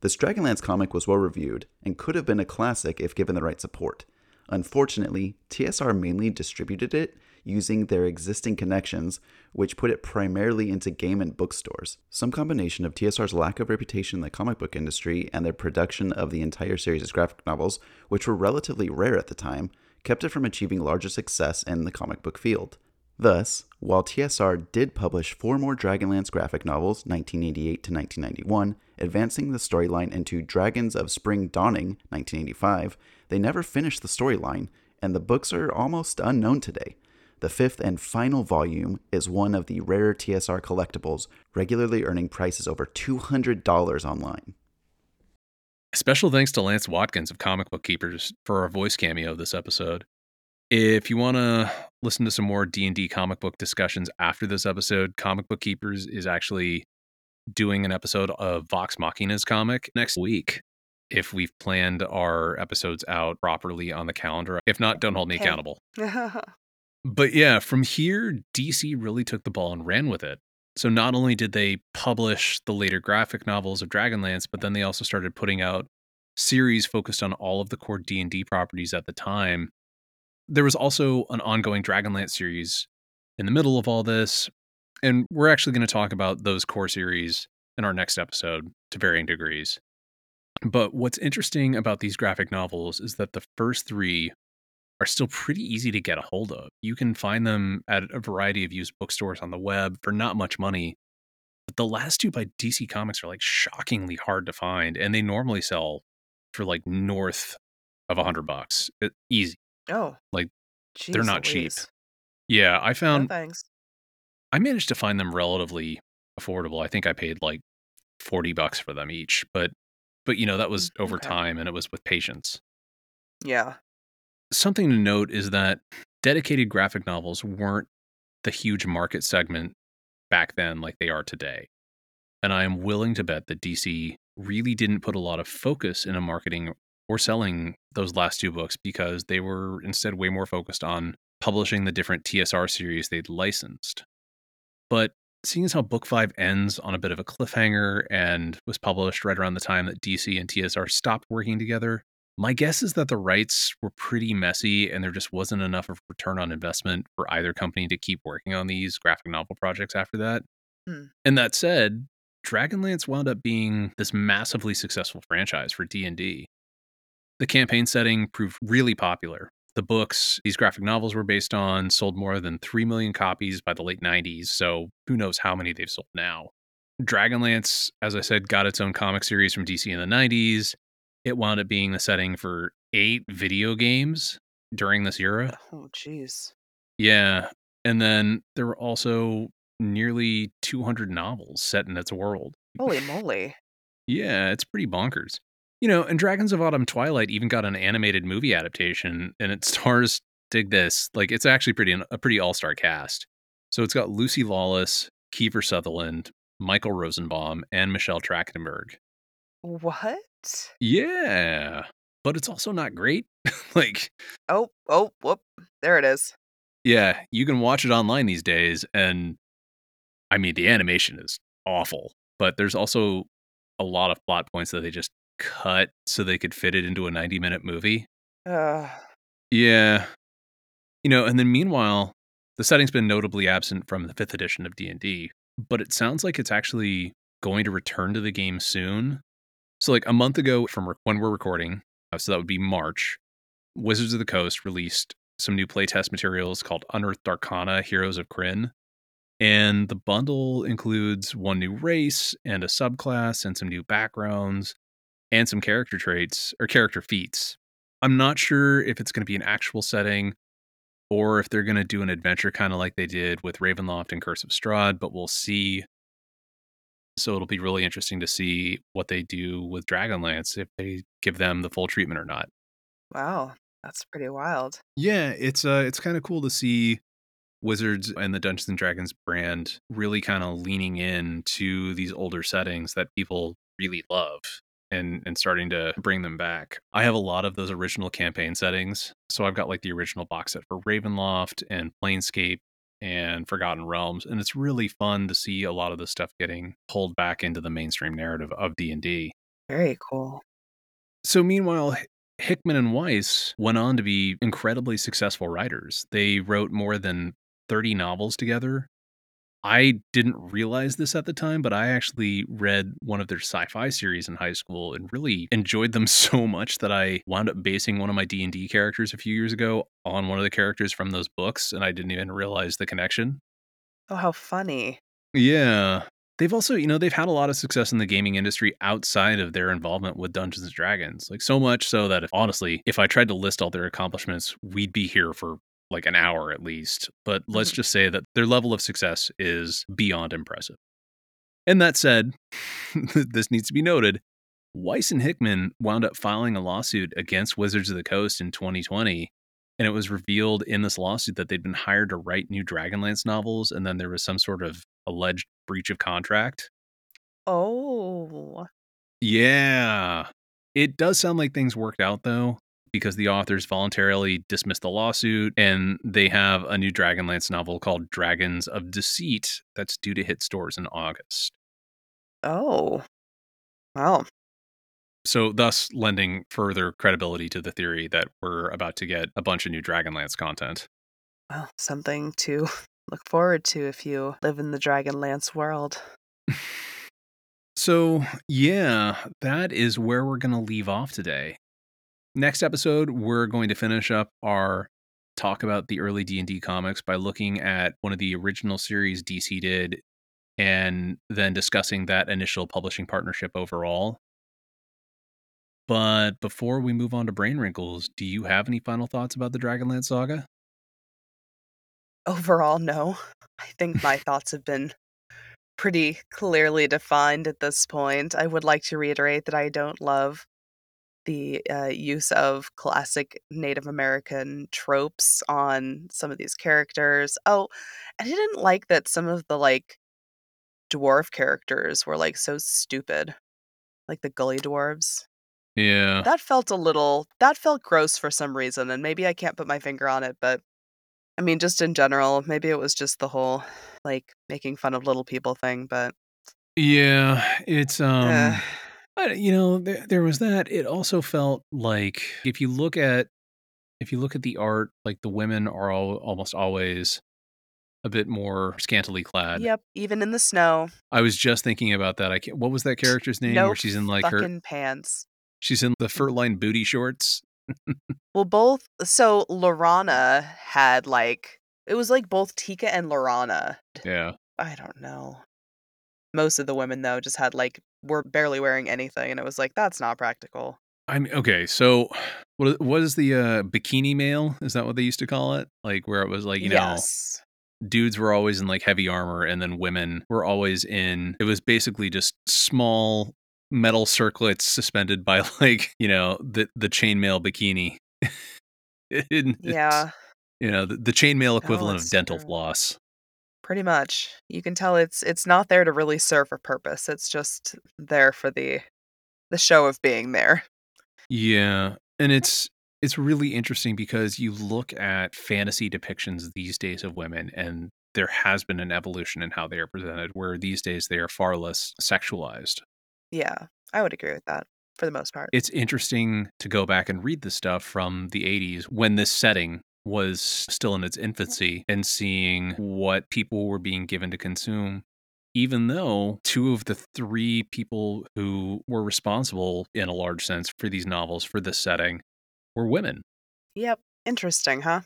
This Dragonlance comic was well reviewed and could have been a classic if given the right support. Unfortunately, TSR mainly distributed it using their existing connections, which put it primarily into game and bookstores. Some combination of TSR's lack of reputation in the comic book industry and their production of the entire series as graphic novels, which were relatively rare at the time, kept it from achieving larger success in the comic book field. Thus, while TSR did publish four more Dragonlance graphic novels, 1988 to 1991, advancing the storyline into Dragons of Spring Dawning, 1985, they never finished the storyline, and the books are almost unknown today. The fifth and final volume is one of the rare TSR collectibles, regularly earning prices over $200 online. Special thanks to Lance Watkins of Comic Book Keepers for our voice cameo this episode. If you want to listen to some more D&D comic book discussions after this episode, Comic Book Keepers is actually doing an episode of Vox Machina's comic next week. If we've planned our episodes out properly on the calendar. If not, don't hold me Okay. accountable. But yeah, from here, DC really took the ball and ran with it. So not only did they publish the later graphic novels of Dragonlance, but then they also started putting out series focused on all of the core D&D properties at the time. There was also an ongoing Dragonlance series in the middle of all this, and we're actually going to talk about those core series in our next episode to varying degrees. But what's interesting about these graphic novels is that the first 3 are still pretty easy to get a hold of. You can find them at a variety of used bookstores on the web for not much money. But the last two by DC Comics are like shockingly hard to find, and they normally sell for like north of a hundred bucks. Easy. Oh, Like, jeez they're not cheap. Louise. Yeah, I No found thanks. I managed to find them relatively affordable. I think I paid like 40 bucks for them each, but but you know, that was Mm, over okay. time and it was with patience. Yeah. something to note is that dedicated graphic novels weren't the huge market segment back then like they are today. And I am willing to bet that DC really didn't put a lot of focus in a marketing or selling those last two books because they were instead way more focused on publishing the different TSR series they'd licensed. But seeing as how book five ends on a bit of a cliffhanger and was published right around the time that DC and TSR stopped working together, my guess is that the rights were pretty messy and there just wasn't enough of return on investment for either company to keep working on these graphic novel projects after that. Hmm. And that said, Dragonlance wound up being this massively successful franchise for D&D. The campaign setting proved really popular. The books these graphic novels were based on sold more than 3 million copies by the late 90s, so who knows how many they've sold now. Dragonlance, as I said, got its own comic series from DC in the 90s. It wound up being the setting for eight video games during this era. Oh, jeez. Yeah. And then there were also nearly 200 novels set in its world. Holy moly. Yeah, it's pretty bonkers. You know, and Dragons of Autumn Twilight even got an animated movie adaptation, and it stars dig this, like it's actually pretty a pretty all star cast. So it's got Lucy Lawless, Kiefer Sutherland, Michael Rosenbaum, and Michelle Trachtenberg. What? Yeah, but it's also not great. like, Oh, oh, whoop. There it is. yeah, you can watch it online these days, and I mean the animation is awful, but there's also a lot of plot points that they just cut so they could fit it into a 90 minute movie. Uh, Yeah. You know, and then meanwhile, the setting's been notably absent from the 5th edition of D&D, but it sounds like it's actually going to return to the game soon. So like a month ago from re- when we're recording, uh, so that would be March, Wizards of the Coast released some new playtest materials called Unearthed Arcana: Heroes of Krynn. And the bundle includes one new race and a subclass and some new backgrounds and some character traits or character feats. I'm not sure if it's going to be an actual setting or if they're going to do an adventure kind of like they did with Ravenloft and Curse of Strahd, but we'll see. So it'll be really interesting to see what they do with Dragonlance if they give them the full treatment or not. wow. That's pretty wild. Yeah, it's uh it's kind of cool to see Wizards and the Dungeons and Dragons brand really kind of leaning in to these older settings that people really love and and starting to bring them back. I have a lot of those original campaign settings. So I've got like the original box set for Ravenloft and Planescape and Forgotten Realms and it's really fun to see a lot of this stuff getting pulled back into the mainstream narrative of D&D. Very cool. So meanwhile, Hickman and Weis went on to be incredibly successful writers. They wrote more than 30 novels together. I didn't realize this at the time, but I actually read one of their sci-fi series in high school and really enjoyed them so much that I wound up basing one of my D&D characters a few years ago on one of the characters from those books and I didn't even realize the connection. Oh, how funny. Yeah. They've also, you know, they've had a lot of success in the gaming industry outside of their involvement with Dungeons and Dragons. Like so much so that if, honestly, if I tried to list all their accomplishments, we'd be here for like an hour at least. But let's Mhm. just say that their level of success is beyond impressive. And that said, this needs to be noted. Weis and Hickman wound up filing a lawsuit against Wizards of the Coast in 2020. And it was revealed in this lawsuit that they'd been hired to write new Dragonlance novels. And then there was some sort of alleged breach of contract. Oh. Yeah. It does sound like things worked out though, because the authors voluntarily dismissed the lawsuit and they have a new Dragonlance novel called Dragons of Deceit that's due to hit stores in August. Oh. Wow. So, thus lending further credibility to the theory that we're about to get a bunch of new Dragonlance content. Well, something to look forward to if you live in the Dragonlance world. So, yeah, that is where we're going to leave off today. Next episode, we're going to finish up our talk about the early D&D comics by looking at one of the original series DC did and then discussing that initial publishing partnership overall. But before we move on to Brain Wrinkles, do you have any final thoughts about the Dragonlance saga? Overall, no. I think my thoughts have been pretty clearly defined at this point. I would like to reiterate that I don't love the uh, use of classic Native American tropes on some of these characters. Oh, and I didn't like that some of the like dwarf characters were like so stupid, like the gully dwarves. Yeah. That felt a little that felt gross for some reason, and maybe I can't put my finger on it, but I mean, just in general, maybe it was just the whole like making fun of little people thing, but Yeah, it's um eh, I- you know there, there was that it also felt like if you look at if you look at the art like the women are all, almost always a bit more scantily clad yep, even in the snow, i was just thinking about that i can't what was that character's name no where she's in like her pants. she's in the fur-lined booty shorts Well, both so Laurana had like it was like both Tika and Laurana. yeah I don't know. Most of the women though just had like were barely wearing anything, and it was like that's not practical. I'm okay so what what is the uh bikini mail is that what they used to call it like where it was like you know yes. dudes were always in like heavy armor and then women were always in it was basically just small metal circlets suspended by like you know the the chainmail bikini Yeah. you know the, the chainmail equivalent of dental true. floss Pretty much. You can tell it's it's not there to really serve a purpose. It's just there for the the show of being there. yeah and it's it's really interesting because you look at fantasy depictions these days of women and there has been an evolution in how they are presented where these days they are far less sexualized Yeah. I would agree with that for the most part. it's interesting to go back and read the stuff from the 80s when this setting was still in its infancy and seeing what people were being given to consume even though two of the three people who were responsible in a large sense for these novels for this setting were women Yep. Interesting, huh?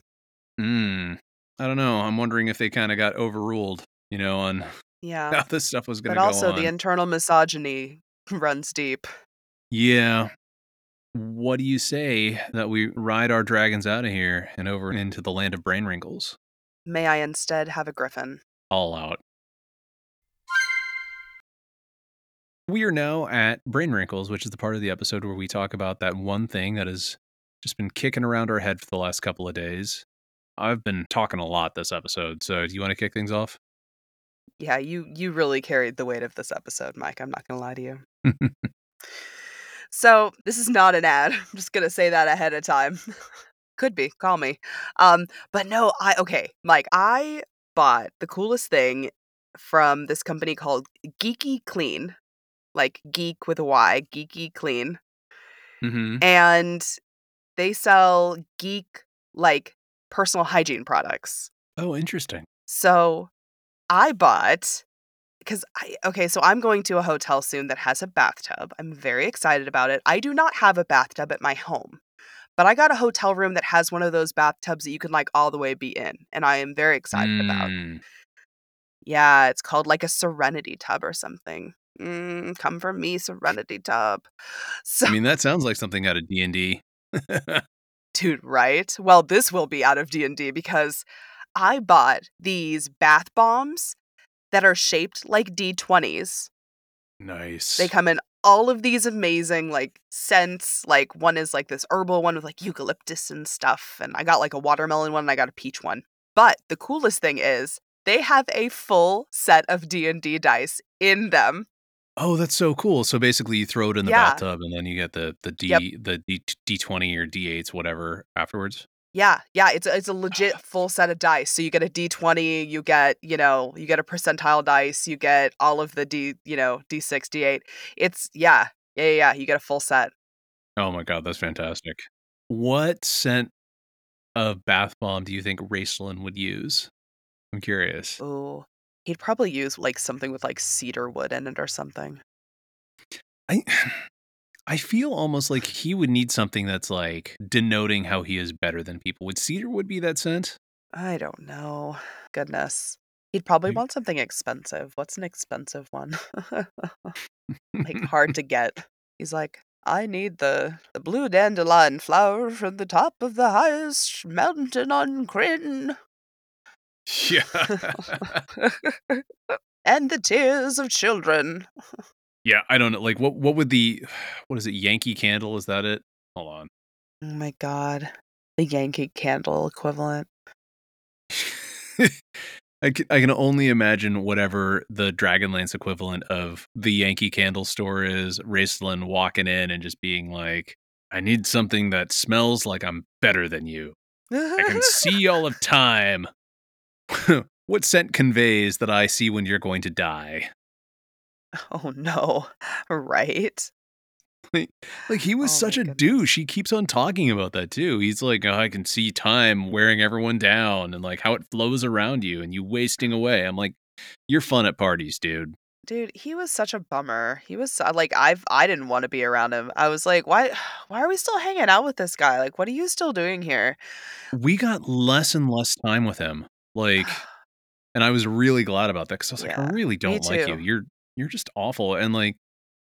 mm, i don't know i'm wondering if they kind of got overruled you know on Yeah. how this stuff was going But to go also on the internal misogyny runs deep. Yeah. What do you say that we ride our dragons out of here and over into the land of brain wrinkles? May I instead have a griffin? All out. We are now at Brain Wrinkles, which is the part of the episode where we talk about that one thing that has just been kicking around our head for the last couple of days. I've been talking a lot this episode, so do you want to kick things off? Yeah, you you really carried the weight of this episode, Mike. I'm not gonna lie to you. So this is not an ad. I'm just gonna say that ahead of time. Could be. Call me. Um, but no, I okay, Mike. I bought the coolest thing from this company called Geeky Clean, like geek with a Y, Geeky Clean, mm-hmm. and They sell geek like personal hygiene products. Oh, interesting. So I bought because I okay, so I'm going to a hotel soon that has a bathtub. I'm very excited about it. I do not have a bathtub at my home, but I got a hotel room that has one of those bathtubs that you can like all the way be in, and I am very excited about. Mm. Yeah, it's called like a Serenity tub or something. Mm, come from me, Serenity tub. So, I mean, that sounds like something out of D and D. dude, right? Well, this will be out of D and D because I bought these bath bombs that are shaped like D20s. Nice. They come in all of these amazing like scents. Like one is like this herbal one with like eucalyptus and stuff, and I got like a watermelon one and I got a peach one. But the coolest thing is they have a full set of D&D dice in them. Oh, that's so cool. So basically you throw it in the Yeah. bathtub and then you get the the D Yep. the D D20 or D8s whatever afterwards. Yeah, yeah, it's a, it's a legit full set of dice. So you get a D20, you get, you know, you get a percentile dice, you get all of the D, you know, D6, D8. It's yeah. Yeah, yeah, yeah, you get a full set. Oh my god, that's fantastic. What scent of bath bomb do you think Raistlin would use? I'm curious. Oh, He'd probably use like something with like cedar wood in it or something. I I feel almost like he would need something that's like denoting how he is better than people. Would cedar wood be that scent? I don't know. Goodness. He'd probably want something expensive. What's an expensive one? like hard to get. He's like, I need the, the blue dandelion flower from the top of the highest mountain on Krynn. yeah. and the tears of children. Yeah, I don't know. Like what what would the what is it? Yankee candle, is that it? Hold on. Oh my god. The Yankee candle equivalent. I can, I can only imagine whatever the Dragonlance equivalent of the Yankee Candle store is. Raistlin walking in and just being like, "I need something that smells like I'm better than you. I can see all of time. what scent conveys that I see when you're going to die?" oh no. Right? Like he was Oh such a goodness. douche. He keeps on talking about that too. He's like, oh, I can see time wearing everyone down and like how it flows around you and you wasting away. I'm like, you're fun at parties, dude. Dude, he was such a bummer. He was like I've I didn't want to be around him. I was like, why why are we still hanging out with this guy? Like what are you still doing here? We got less and less time with him. Like, and I was really glad about that because I was like, I really don't like you. You're you're just awful. And like,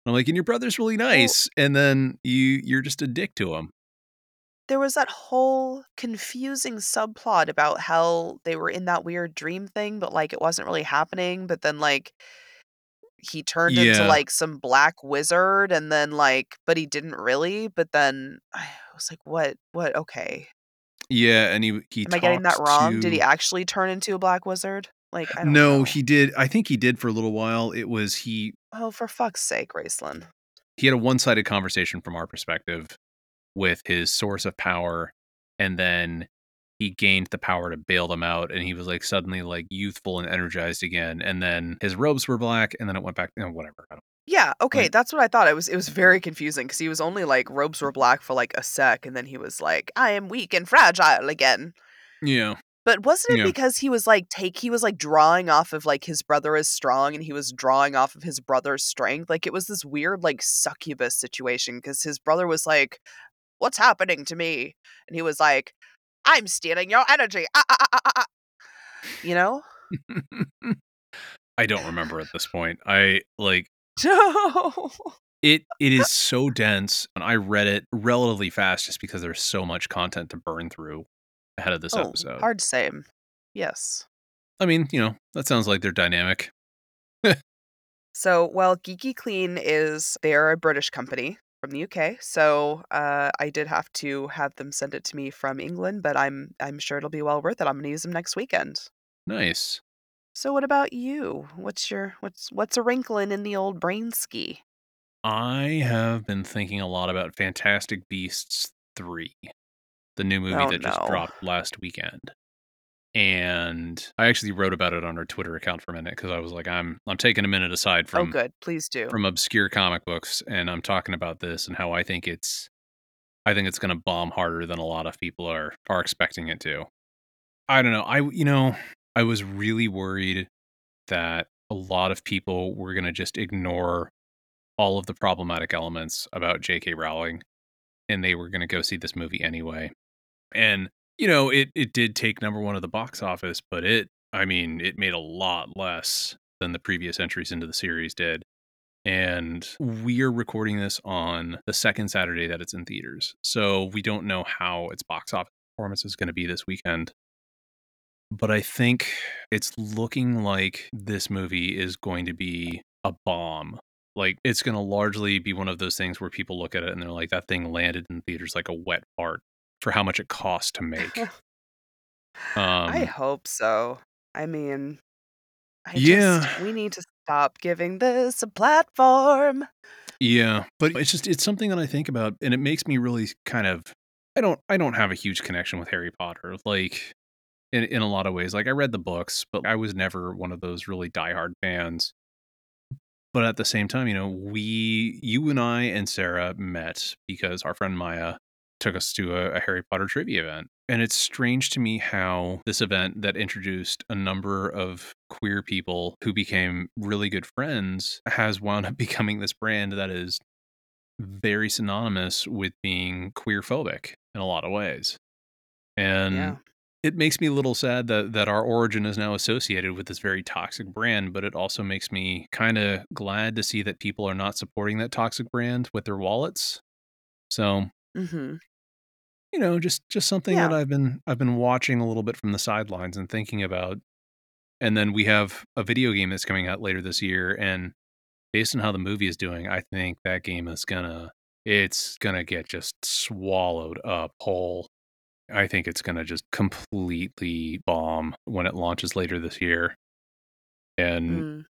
I'm like, and your brother's really nice. and then you you're just a dick to him. there was that whole confusing subplot about how they were in that weird dream thing, but like it wasn't really happening. But then like he turned into like some black wizard, and then like, but he didn't really. But then I was like, what? What? Okay, Yeah, and he he. am I getting that wrong? Did he actually turn into a black wizard? Like, I don't No, know. he did. I think he did for a little while. It was he Oh, for fuck's sake, Raistlin. he had a one-sided conversation from our perspective with his source of power and then he gained the power to bail them out and he was like suddenly like youthful and energized again and then his robes were black and then it went back you know, whatever I don't, Yeah, okay, Like- that's what I thought. It was it was very confusing because he was only like robes were black for like a sec, and then he was like, "I am weak and fragile again." yeah But wasn't it Yeah. because he was like take he was like drawing off of like his brother is strong, and he was drawing off of his brother's strength? Like it was this weird like succubus situation because his brother was like, "What's happening to me?" And he was like, "I'm stealing your energy." Ah, ah, ah, ah, ah, ah." You know? I don't remember at this point I like No. it it is so dense and I read it relatively fast just because there's so much content to burn through ahead of this oh, episode hard same. Yes. I mean you know that sounds like they're dynamic So, well, Geeky Clean is they're a British company from the UK. So, uh, I did have to have them send it to me from England, but I'm I'm sure it'll be well worth it. I'm gonna use them next weekend. nice So, what about you? What's your what's what's a wrinkling in the old brain ski? I have been thinking a lot about Fantastic Beasts 3, the new movie Oh, that just dropped last weekend. And I actually wrote about it on our Twitter account for a minute because I was like, I'm I'm taking a minute aside from oh, from good. Please do. from obscure comic books and I'm talking about this and how I think it's I think it's going to bomb harder than a lot of people are are expecting it to. I don't know. I you know, I was really worried that a lot of people were going to just ignore all of the problematic elements about J.K. Rowling and they were going to go see this movie anyway. And you know, it it did take number 1 of the box office, but it I mean, it made a lot less than the previous entries into the series did. And we are recording this on the second Saturday that it's in theaters. So we don't know how its box office performance is going to be this weekend. But I think it's looking like this movie is going to be a bomb. Like it's going to largely be one of those things where people look at it and they're like, that thing landed in theaters like a wet fart for how much it costs to make. I um, hope so. I mean, I yeah, just we need to stop giving this a platform. yeah, but it's just it's something that I think about, and it makes me really kind of. I don't I don't have a huge connection with Harry Potter. Like in in a lot of ways. Like I read the books, but I was never one of those really diehard fans. But at the same time, you know, we you and I and Sarah met because our friend Maya took us to a, a Harry Potter trivia event. And it's strange to me how this event that introduced a number of queer people who became really good friends has wound up becoming this brand that is very synonymous with being queer phobic in a lot of ways. And Yeah. it makes me a little sad that that our origin is now associated with this very toxic brand, but it also makes me kind of glad to see that people are not supporting that toxic brand with their wallets. So, Mhm. You know, just just something that I've been I've been watching a little bit from the sidelines and thinking about. And then we have a video game that's coming out later this year and based on how the movie is doing, I think that game is gonna it's gonna get just swallowed up whole. I think it's gonna just completely bomb when it launches later this year. And Mm.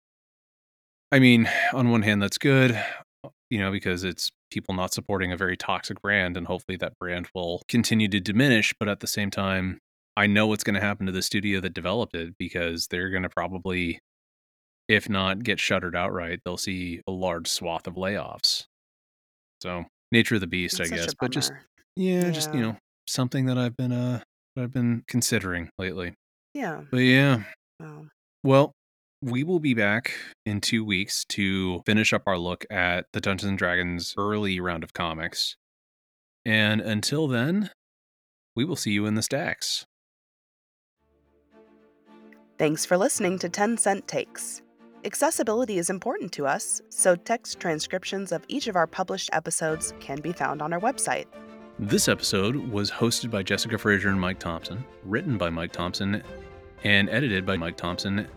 I mean, on one hand, that's good, you know, because it's people not supporting a very toxic brand, and hopefully that brand will continue to diminish. But at the same time, I know what's going to happen to the studio that developed it because they're going to probably, if not get shuttered outright, they'll see a large swath of layoffs. So, nature of the beast, That's I guess. But just, bummer. yeah, just, you know, something that I've been, uh, that I've been considering lately. Yeah. But yeah, Well, well, we will be back in two weeks to finish up our look at the Dungeons and Dragons early round of comics. And until then, we will see you in the stacks. thanks for listening to 10 Cent Takes. Accessibility is important to us, so text transcriptions of each of our published episodes can be found on our website. This episode was hosted by Jessica Frazier and Mike Thompson, written by Mike Thompson, and edited by Mike Thompson.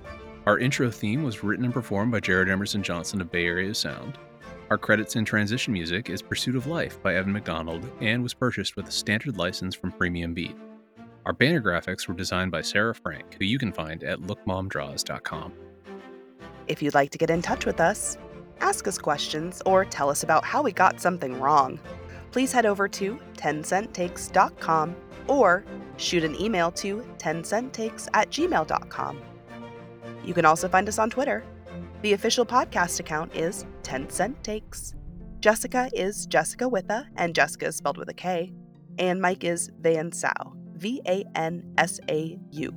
Our intro theme was written and performed by Jared Emerson Johnson of Bay Area Sound. Our credits and transition music is Pursuit of Life by Evan McDonald and was purchased with a standard license from Premium Beat. Our banner graphics were designed by Sarah Frank, who you can find at lookmomdraws.com. If you'd like to get in touch with us, ask us questions, or tell us about how we got something wrong, please head over to 10centtakes.com or shoot an email to 10centtakes at gmail.com. You can also find us on Twitter. The official podcast account is 10 Cent Takes. Jessica is Jessica with a, and Jessica is spelled with a K, and Mike is Van Sau, V A N S A U.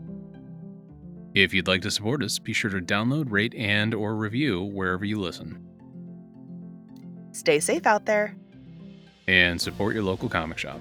If you'd like to support us, be sure to download, rate, and or review wherever you listen. Stay safe out there. And support your local comic shop.